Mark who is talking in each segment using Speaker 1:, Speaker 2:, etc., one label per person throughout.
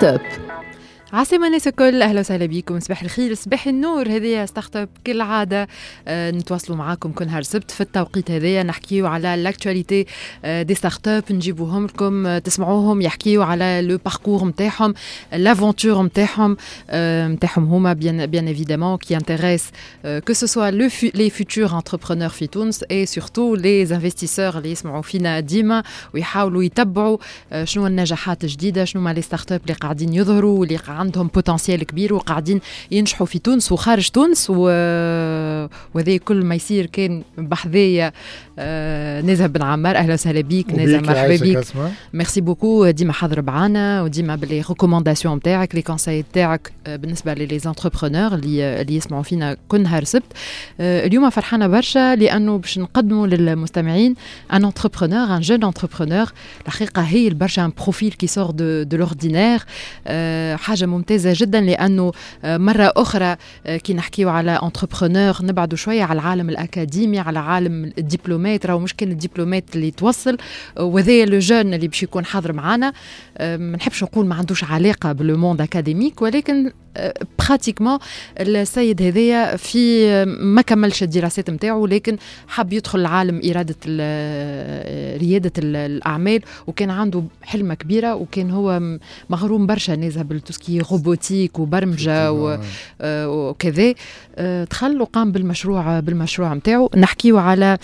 Speaker 1: start عاصمة الناس الكل اهلا وسهلا بكم صباح الخير صباح النور هذه ستارت اب كالعاده آه نتواصلوا معاكم كل نهار سبت في التوقيت هذايا نحكيو على لاكتواليتي دي ستارت اب نجيبوهم لكم آه، تسمعوهم يحكيو على لو باركور نتاعهم لافونتور نتاعهم نتاعهم هما بيان بيان ايفيدامون كي انتريس كو سو سوا لو لي فيتور انتربرونور في تونس اي سورتو لي انفستيسور اللي يسمعوا فينا ديما ويحاولوا يتبعوا آه، شنو النجاحات الجديده شنو ما لي ستارت اب اللي قاعدين يظهروا واللي عندهم بوتنسيال كبير وقاعدين ينجحوا في تونس وخارج تونس و... وهذا كل ما يصير كان بحذايا نزهه آه، بن عمار اهلا وسهلا بيك نزهه مرحبا بيك ميرسي بوكو ديما حاضر معانا وديما باللي ريكومونداسيون نتاعك لي كونساي نتاعك بالنسبه لي زونتربرونور اللي اللي يسمعوا فينا كل نهار سبت آه، اليوم فرحانه برشا لانه باش نقدموا للمستمعين ان انتربرونور ان جون انتربرونور الحقيقه هي برشا ان بروفيل كي سور دو لوردينير حاجه ممتازة جدا لأنه آه، مرة أخرى آه، كي نحكيو على انتربرونور نبعدوا شوية على العالم الأكاديمي على عالم الدبلومات راهو مش كان الدبلومات اللي توصل وذايا لو جون اللي باش يكون حاضر معانا آه، ما نحبش نقول ما عندوش علاقة موند أكاديميك ولكن براتيكمون السيد هذايا في ما كملش الدراسات نتاعو لكن حب يدخل لعالم اراده رياده الاعمال وكان عنده حلمه كبيره وكان هو مغروم برشا نازها بالتوسكي روبوتيك وبرمجه وكذا دخل وقام بالمشروع بالمشروع نتاعو نحكيو على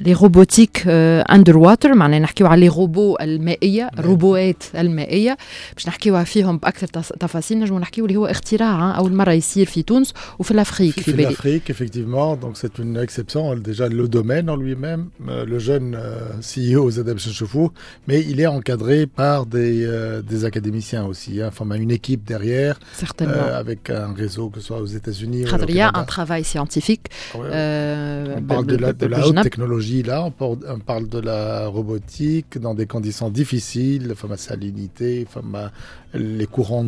Speaker 1: لي روبوتيك اندر واتر معناها نحكيو على لي روبو المائيه الروبوات المائيه باش نحكيو فيهم باكثر تفاصيل نجموا نحكيو اللي هو اختراع اول مره يصير في تونس وفي الافريق
Speaker 2: في, في, En Afrique, effectivement, donc c'est une exception. Déjà, le domaine en lui-même, euh, le jeune euh, CEO Zadeb Chefou, mais il est encadré par des, euh, des académiciens aussi, hein, enfin, une équipe derrière, avec un réseau, que ce soit aux États-Unis.
Speaker 1: Il y a un travail scientifique.
Speaker 2: euh, on parle de la, haute technologie, là, on parle, de la robotique dans des conditions difficiles, enfin, la salinité, enfin, les courants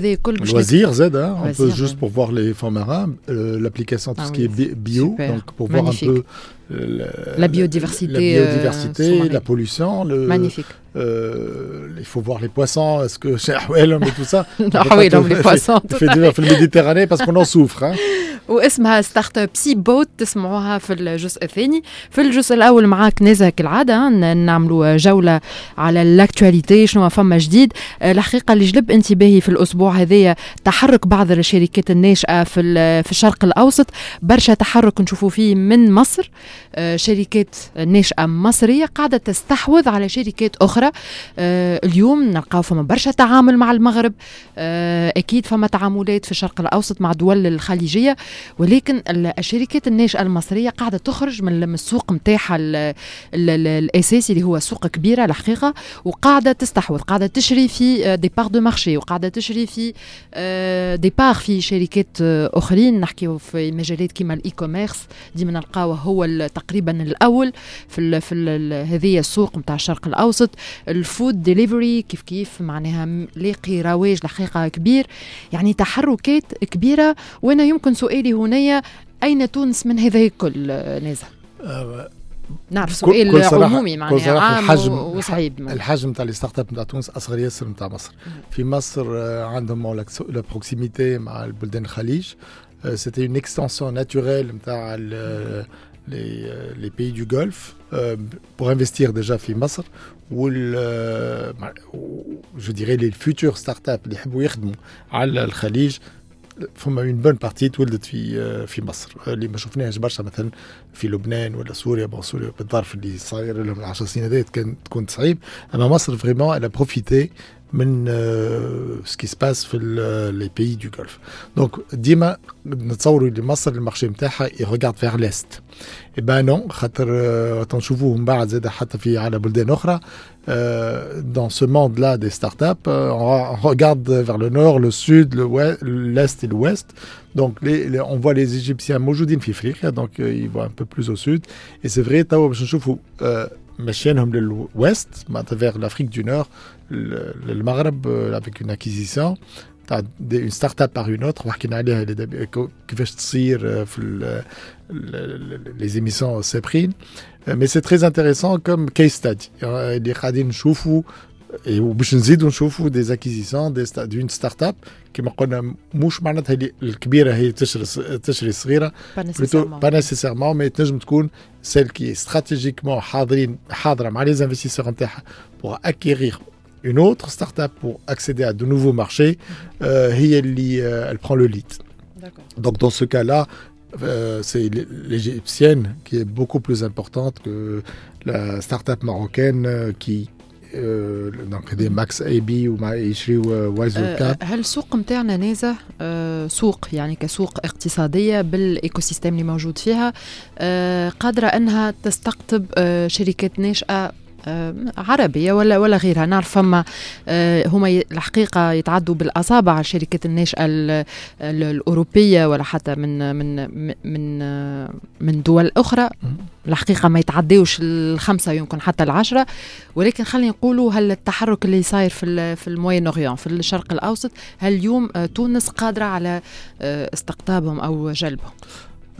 Speaker 2: avez Loisirs, Z, hein, on peut juste pour voir les fonds marins, euh, l'application tout ah ce qui est bio, donc pour voir un peu
Speaker 1: euh, la, biodiversité,
Speaker 2: la, euh, la pollution. Le,
Speaker 1: Magnifique.
Speaker 2: il faut voir les poissons, est-ce que chez l'homme mais tout ça.
Speaker 1: ah oui, les poissons.
Speaker 2: Fait, fait, fait, Méditerranée parce qu'on en souffre. Hein.
Speaker 1: واسمها ستارت سي بوت تسمعوها في الجزء الثاني في الجزء الاول معاك نزا كالعاده نعملوا جوله على الاكتواليتي شنو فما جديد الحقيقه اللي جلب انتباهي في الاسبوع هذايا تحرك بعض الشركات الناشئه في في الشرق الاوسط برشا تحرك نشوفوا فيه من مصر آه، شركات ناشئه مصريه قاعده تستحوذ على شركات اخرى آه، اليوم نلقاو فما برشا تعامل مع المغرب آه، اكيد فما تعاملات في الشرق الاوسط مع دول الخليجيه ولكن الشركات الناشئه المصريه قاعده تخرج من السوق نتاعها الاساسي اللي هو سوق كبيره الحقيقه وقاعده تستحوذ قاعده تشري في دي بار دو مارشي وقاعده تشري في دي آه، بار في شركات آه، اخرين نحكيو في مجالات كيما الاي كوميرس ديما نلقاوه هو تقريبا الاول في في هذه السوق نتاع الشرق الاوسط الفود ديليفري كيف كيف معناها لاقي رواج الحقيقه كبير يعني تحركات كبيره وانا يمكن سؤالي لي هنايا أين تونس من هذا الكل نازل؟ أه، نعرف سؤال عمومي معناها عام الحجم وصعيب
Speaker 2: الحجم تاع لي ستارت اب تونس اصغر ياسر نتاع مصر في مصر آه، عندهم لا بروكسيميتي مع البلدان الخليج سيتي اون اكستنسيون ناتوريل نتاع لي les دو غولف Golfe euh, pour investir déjà في مصر وال جو ديري لي فيوتور ستارت اب اللي يحبوا يخدموا على الخليج فما اون بون بارتي تولدت في آه، في مصر آه، اللي ما شفناهاش برشا مثلا في لبنان ولا سوريا بون سوريا بالظرف اللي صاير لهم 10 سنين هذيا كان تكون صعيب اما مصر فريمون الا بروفيتي من سكي آه، سباس في لي بيي دو غولف دونك ديما نتصوروا اللي مصر المارشي نتاعها يغارد فيغ ليست اي با نو خاطر تنشوفوه من بعد زاد حتى في على بلدان اخرى Euh, dans ce monde-là des startups, euh, on regarde vers le nord, le sud, l'est et l'ouest. Donc, on voit les Égyptiens Mojoudin Fifrik, donc euh, ils vont un peu plus au sud. Et c'est vrai, Tawa hum, le l'ouest, vers l'Afrique du Nord, le, le Maghreb avec une acquisition, une start-up par une autre, les émissions euh, Mais c'est très intéressant comme case study. Il y euh, euh, et des acquisitions d'une start-up qui pas nécessairement mais celle qui est stratégiquement les investisseurs pour acquérir une autre start-up pour accéder à de nouveaux marchés, euh, elle, euh, elle, prend le lead. Donc dans ce cas-là, euh, c'est l'égyptienne qui est beaucoup plus importante que la start-up marocaine euh, qui, euh Max AB ou اي ou ويشريوا وايز كاب
Speaker 1: هل السوق نتاعنا نازح أه سوق يعني كسوق اقتصاديه بالايكو سيستم اللي موجود فيها أه قادره انها تستقطب أه ناشئه عربيه ولا ولا غيرها نعرف فما آه، هما الحقيقه يتعدوا بالاصابع الشركات الناشئه الاوروبيه ولا حتى من من من من آه، دول اخرى الحقيقه ما يتعديوش الخمسه يمكن حتى العشره ولكن خلينا نقولوا هل التحرك اللي صاير في في الموين اوريون في الشرق الاوسط هل اليوم آه، تونس قادره على استقطابهم او جلبهم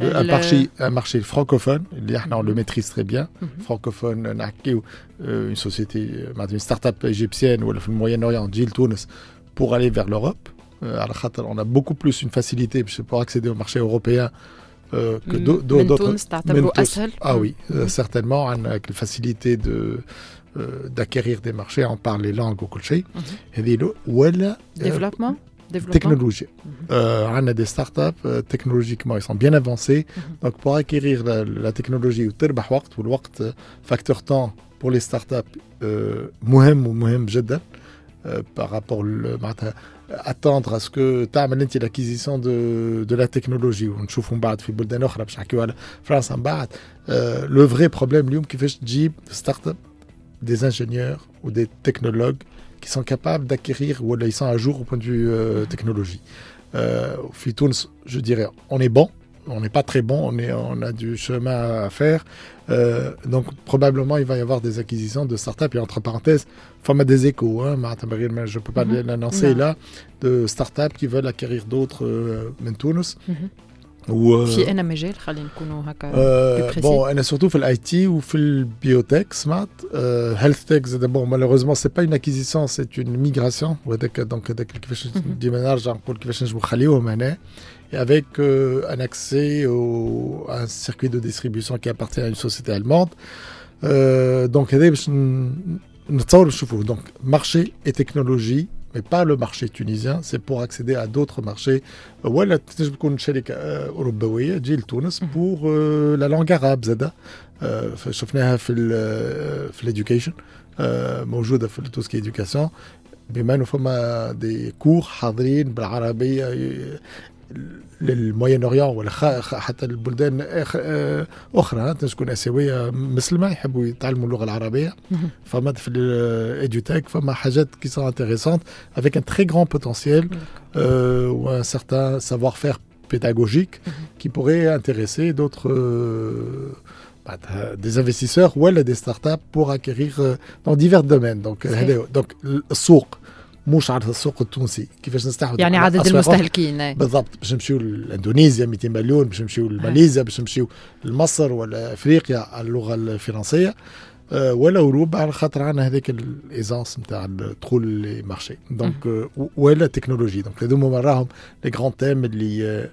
Speaker 2: un, marché, euh, un marché francophone, on le mhm. maîtrise très bien, mhm. francophone, euh, euh, une société, une start-up égyptienne ou le Moyen-Orient, Gilles Tunis, pour aller vers l'Europe. On a beaucoup plus une facilité pour accéder au marché européen que mm. d'autres. Ah oui, mm. Mm. certainement, avec la facilité de d'acquérir des marchés, en parle les langues ou quelque mm-hmm. chose.
Speaker 1: Développement
Speaker 2: technologie. Mhm. Euh, on a des startups euh, technologiquement, ils sont bien avancés. Mhm. Donc pour acquérir la, technologie, ou le euh, facteur temps pour les startups, euh, ou ومهم par rapport le, attendre à ce que tu as l'acquisition de, la technologie On vrai problème, في بلدان اخرى باش en France en des startups, des ingénieurs ou des technologues qui sont capables d'acquérir ou ils sont à jour au point de vue euh, technologie. Euh, Fitoons, je dirais, on est bon, on n'est pas très bon, on, est, on a du chemin à faire. Euh, donc probablement il va y avoir des acquisitions de startups et entre parenthèses, format des échos, hein, mais je ne peux pas mm-hmm. l'annoncer là, de startups qui veulent acquérir d'autres euh,
Speaker 1: qui est un maghrébin, qui a été
Speaker 2: très présent. Bon, et surtout dans l'IT ou dans le biotech, smart, healthtech. Bon, malheureusement, ce n'est pas une acquisition, c'est une migration. Donc, d'ailleurs, j'ai un peu changé mon chalier au manet, et avec un accès à un circuit de distribution qui appartient à une société allemande. Donc, ça, c'est tout ce se faut. Donc, marché et technologie. Mais pas le marché tunisien, c'est pour accéder à d'autres marchés. Je suis un chercheur européen, je suis le Tunisien, mhm. pour euh, la langue arabe. Euh, je suis en train de faire l'éducation, je suis tout ce qui est éducation. mais maintenant, en train des cours, des cours, des cours, des cours le Moyen-Orient ou البلدان اخرى تكون اسيويه مسلمه يحبوا يتعلموا اللغه العربيه ou في الايديوتيك فما حاجات كي سون انتريسونت افيك ان تري غران ou un سارتان سافوار pédagogique mhm. qui pourrait intéresser d'autres euh, bah, des investisseurs ou des startups pour acquérir euh, dans divers domaines donc euh, donc le مش في السوق التونسي كيفاش نستحوذ
Speaker 1: يعني عدد المستهلكين
Speaker 2: بالضبط باش نمشيو لاندونيسيا 200 مليون باش نمشيو لماليزيا باش نمشيو لمصر ولا افريقيا اللغه الفرنسيه آه، ولا اوروبا على خاطر عندنا هذاك الايزونس نتاع الدخول للمارشي دونك آه، ولا تكنولوجي دونك هذوما راهم لي غران تيم اللي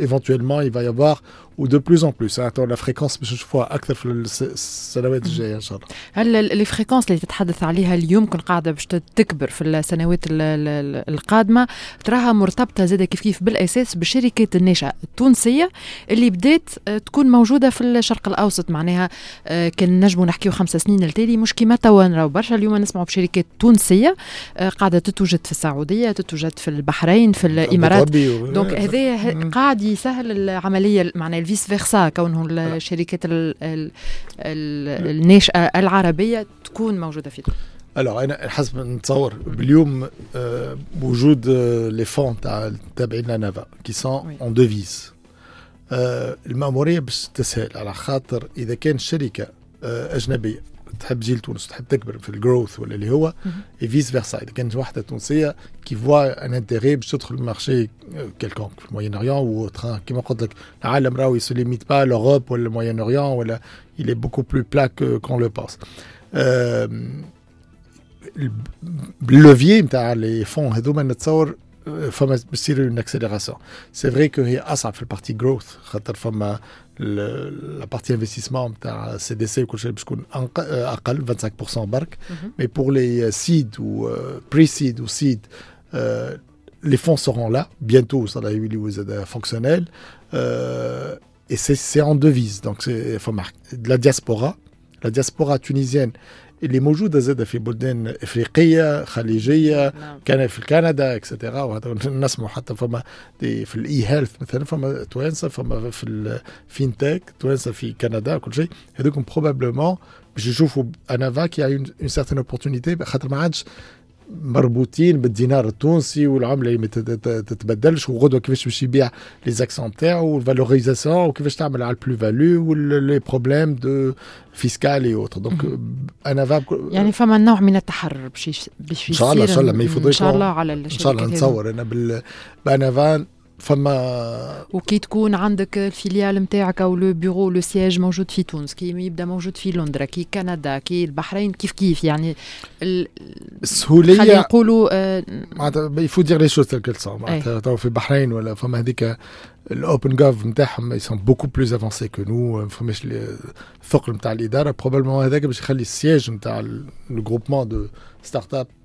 Speaker 2: ايفونتويلمون يفا يافوار ودو بلوز اون بلوس معناتها لا فريكونس باش نشوفوها اكثر في السنوات الجايه ان شاء الله
Speaker 1: هل لي فريكونس اللي تتحدث عليها اليوم كن قاعده باش تكبر في السنوات القادمه تراها مرتبطه زاده كيف كيف بالاساس بالشركات الناشئه التونسيه اللي بدات آه، تكون موجوده في الشرق الاوسط معناها آه، كان نجموا نحكيو خمس سنين التالي مش كيما توا نراو برشا اليوم نسمعوا بشركات تونسيه آه، قاعده تتوجد في السعوديه تتوجد في البحرين في الامارات دونك هذا قاعد يسهل العمليه معناها فيس فيرسا كونه الشركات الناشئه العربيه تكون موجوده في دول
Speaker 2: الو انا حسب نتصور باليوم بوجود آه، لي آه، فون تاع تابعين لنافا كي سون اون ديفيز الماموريه باش تسهل على خاطر اذا كان شركه آه، اجنبيه تحب جيل تونس تحب تكبر في الجروث ولا اللي هو اي فيس فيرسا اذا كانت واحده تونسيه كي فوا ان انتيغي باش تدخل المارشي كيلكونك آه، في الموين اوريون وتخان كيما قلت لك العالم راهو يسو ليميت با لوروب ولا الموين اوريون ولا الي بوكو بلو plus كون لو باس pense نتاع لي فون هذوما نتصور Euh, c'est vrai que ça fait partie Growth, la partie Investissement, c'est décédé au moins, 25% en euh, barque, mhm. mais pour les euh, seeds ou pré ou seeds, les fonds seront là bientôt, ça va être fonctionnel, et c'est en devise, donc c'est faut la diaspora, la diaspora tunisienne. اللي موجوده زاده في بلدان افريقيه خليجيه نعم. كان في كندا اكسترا وهذا نسمع حتى فما في الاي هيلث مثلا فما توانسه فما في الفينتك توانسه في كندا كل شيء هذوكم بروبابلومون باش يشوفوا انافا كي اون سارتين اوبورتونيتي خاطر ما عادش مربوطين بالدينار التونسي والعمله ما تتبدلش وغدوه كيفاش باش يبيع لي زاكسون تاعو والفالوريزاسيون وكيفاش تعمل على البلو فالو ولي بروبليم دو فيسكالي اوتر دونك انا فاب
Speaker 1: يعني فما نوع من التحرر باش باش
Speaker 2: ان شاء الله ان شاء الله ما يفضلش
Speaker 1: ان شاء الله على
Speaker 2: ان شاء الله نتصور انا بال بانافان فما
Speaker 1: وكي تكون عندك الفيليال نتاعك او لو بيرو لو سياج موجود في تونس كي يبدا موجود في لندن كي كندا كي البحرين كيف كيف يعني
Speaker 2: السهوليه
Speaker 1: خلينا نقولوا آه
Speaker 2: معناتها يفو دير لي شوز تلك معناتها تو في البحرين ولا فما هذيك الاوبن جوف نتاعهم سون بوكو بلوز افونسي كو نو ما فماش الثقل نتاع الاداره بروبابلمون هذاك باش يخلي السياج نتاع الجروبمون دو ستارت اب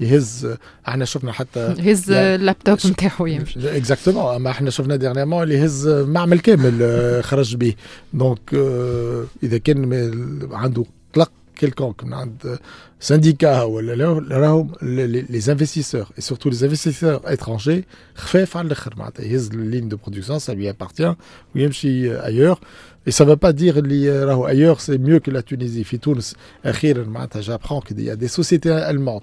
Speaker 2: Il hésitent on l'a vu le laptop exactement Il l'a vu dernièrement ils le faire donc il y a quelqu'un qui a un syndicat ou autre les investisseurs et surtout les investisseurs étrangers ils hésitent ils hésitent la ligne de production ça lui appartient il va ailleurs et ça ne veut pas dire que ailleurs c'est mieux que la Tunisie j'apprends qu'il y a des sociétés allemandes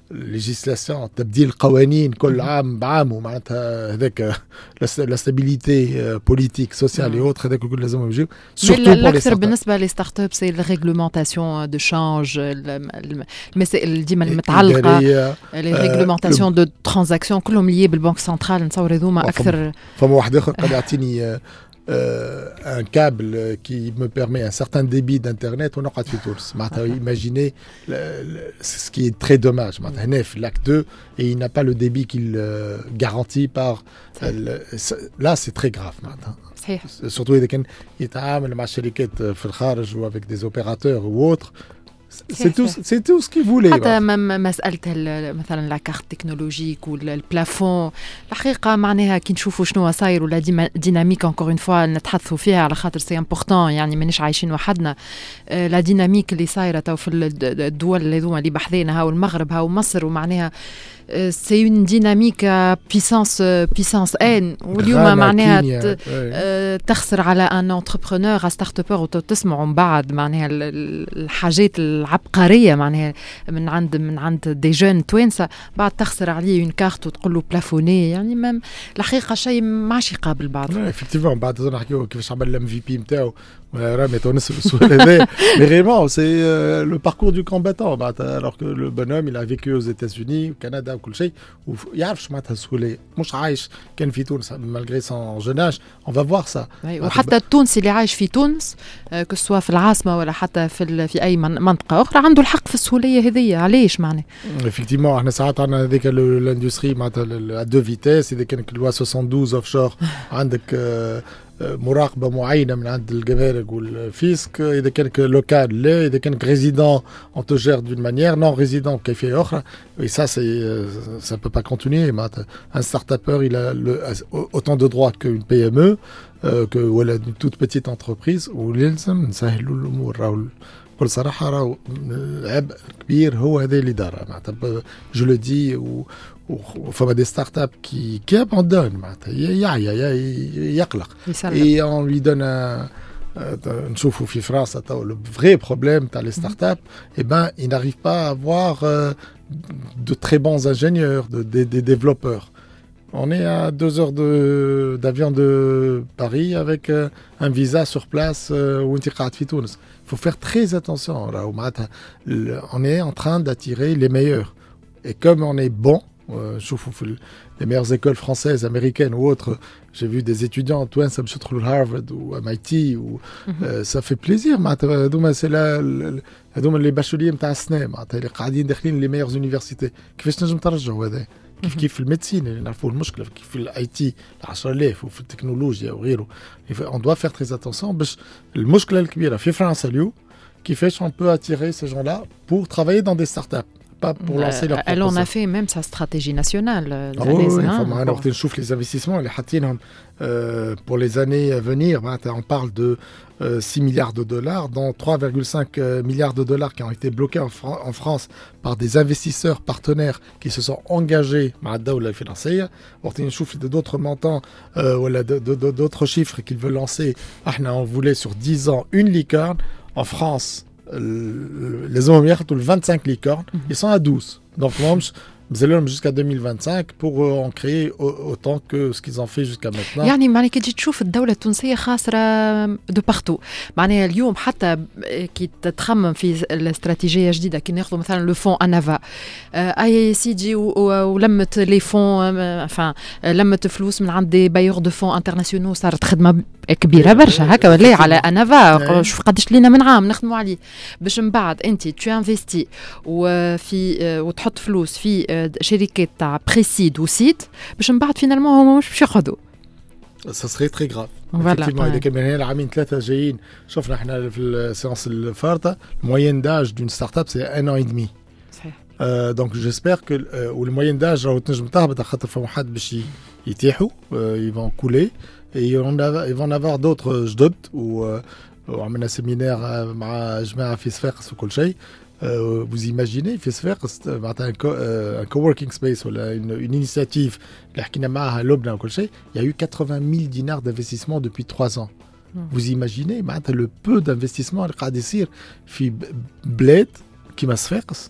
Speaker 2: ليجيسلاسيون تبديل قوانين كل عام بعام ومعناتها هذاك لا ستابيليتي بوليتيك سوسيال اوتر هذاك الكل لازمهم يجيو
Speaker 1: الاكثر بالنسبه للستارت اب سي الريغلومونتاسيون دو شانج المسائل ديما المتعلقه لي ريغلومونتاسيون دو ترانزاكسيون كلهم ليي بالبنك سنترال نتصور هذوما اكثر
Speaker 2: فما واحد اخر قال يعطيني euh، Euh, un câble qui me permet un certain débit d'internet on aura tout imaginez le, imaginez ce qui est très dommage Nef l'acte 2 et il n'a pas le débit qu'il euh, garantit par euh, là c'est très grave surtout il y a avec des opérateurs ou autres سي تو سي تو سكي فولي
Speaker 1: حتى مساله مثلا لا كارت تكنولوجيك والبلافون الحقيقه معناها كي نشوفوا شنو صاير ولا ديناميك أنكور اون فوا نتحدثوا فيها على خاطر سي امبورتون يعني مانيش عايشين وحدنا لا آه، ديناميك اللي صايره تو في الدول اللي هذوما اللي بحذينا هاو المغرب هاو مصر ومعناها سي اون ديناميك بيسانس بيسانس ان واليوم معناها تخسر على ان انتربرونور ستارت اب وتسمعوا من بعد معناها الحاجات العبقريه معناها من عند من عند دي جون توانسه بعد تخسر عليه اون كارت وتقول له بلافوني يعني الحقيقه شيء ما عادش يقابل بعض.
Speaker 2: افكتيفمون بعد نحكيو كيفاش عمل الام في بي نتاعو Voilà, mais ton soulevé. mais réellement, c'est euh, le parcours du combattant. Bah, alors que le bonhomme, il a vécu aux États-Unis, au Canada, au Kulchei, où il y a le chemin de soulé. Mouchraïch, Ken Fitoun, malgré son jeune âge, on va voir ça.
Speaker 1: Ou Hatta bah, Tounes, il est Fitouns. آه، كسوا في العاصمه ولا حتى في في اي منطقه اخرى عنده الحق في السهوليه هذية علاش معناه
Speaker 2: افكتيمون احنا ساعات عندنا هذيك الاندستري معناتها دو فيتاس اذا كانك لوا 72 اوف شور عندك آه، آه، مراقبه معينه من عند الجمارك والفيسك اذا كانك لوكال لا اذا كانك ريزيدون اون تو جير دون مانيير نون ريزيدون كيفيه اخرى اي سا سي سا بو با كونتينيي معناتها ان ستارت ابور il a le, autant de بي ام PME Euh, que voilà une toute petite entreprise où les gens savent les Raoul. Pour le savoir, Raoul, il y a des leaders. Je le dis, il y a des startups qui abandonnent. Il y Et on lui donne un. Je trouve que le France, le vrai problème, tu as les mhm. startups, eh ben, ils n'arrivent pas à avoir euh, de très bons ingénieurs, des développeurs. On est à deux heures d'avion de, Paris avec euh, un visa sur place euh, ou Il faut faire très attention. on est en train d'attirer les meilleurs. Et comme on est bon, euh, les meilleures écoles françaises, américaines ou autres, j'ai vu des étudiants, à ça me Harvard ou MIT, euh, mhm. ça fait plaisir. C'est là, les bacheliers, les meilleures universités. Qu'est-ce que je me qui fait le médecine, il en faut le muscle, qui fait l'IT, la sur la left, technologie, ou autre. On doit faire très attention, parce que le muscle, là, qui est là, fait faire un salut, qui fait un peu attirer ces gens-là pour travailler dans
Speaker 1: des start-up pour bah, lancer leur Elle en a fait même sa stratégie nationale. Euh,
Speaker 2: ah oui, on souffle les investissements, hein. euh, pour les années à venir, bah, on parle de 6 euh, milliards de dollars, dont 3,5 milliards de dollars qui ont été bloqués en, France par des investisseurs partenaires qui se sont engagés bah, à la Financière. une souffle de d'autres montants, d'autres chiffres qu'ils veulent lancer. Ah, on voulait sur 10 ans une licorne. En France, euh, les hommes et le ont 25 licornes, mhm. ils sont à 12 donc nous allons jusqu'à 2025 pour euh, en créer autant que ce qu'ils ont fait jusqu'à maintenant
Speaker 1: Tu vois, la France est un de partout, aujourd'hui même que tu te trames dans une nouvelle stratégie, par exemple le fonds ANAVA est-ce qu'il y a des fonds enfin, des fonds de fonds internationaux qui sont très كبيره إيه، برشا هكا ولا على فا إيه. شوف قداش لينا من عام نخدموا عليه باش من بعد انت تو انفيستي وفي وتحط فلوس في آه، شركات تاع بريسيد وسيت باش من بعد فينالمون هما مش باش ياخذوا
Speaker 2: سا سري تري غراف فوالا اذا كان من هنا العامين ثلاثه جايين شفنا احنا في السيونس الفارطه الموين داج دون ستارت اب سي ان اون دمي صحيح دونك جيسبيغ كو والموين داج راهو تنجم تهبط خاطر فما حد باش يتيحوا يفون euh، كولي et on a, ils vont en avoir d'autres on euh, a un séminaire, euh, je mets à Fisfer au شيء vous imaginez في c'est euh, un un coworking space une, initiative à il y a eu 80 000 dinars d'investissement depuis trois ans vous imaginez le peu d'investissement à قاعد يصير qui qui m'a صفاقس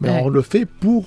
Speaker 2: Mais on le fait pour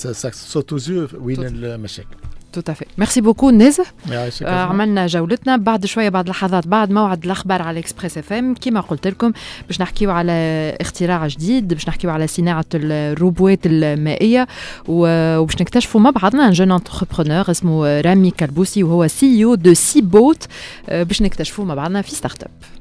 Speaker 2: ça saute aux yeux وين المشاكل
Speaker 1: توت ميرسي بوكو نزه عملنا جولتنا بعد شويه بعد لحظات بعد موعد الاخبار على اكسبريس اف ام كما قلت لكم باش نحكيو على اختراع جديد باش نحكيو على صناعه الروبوات المائيه وباش نكتشفوا مع بعضنا ان جون انتربرونور اسمه رامي كالبوسي وهو سي او دو سي بوت باش نكتشفوا مع بعضنا في ستارت اب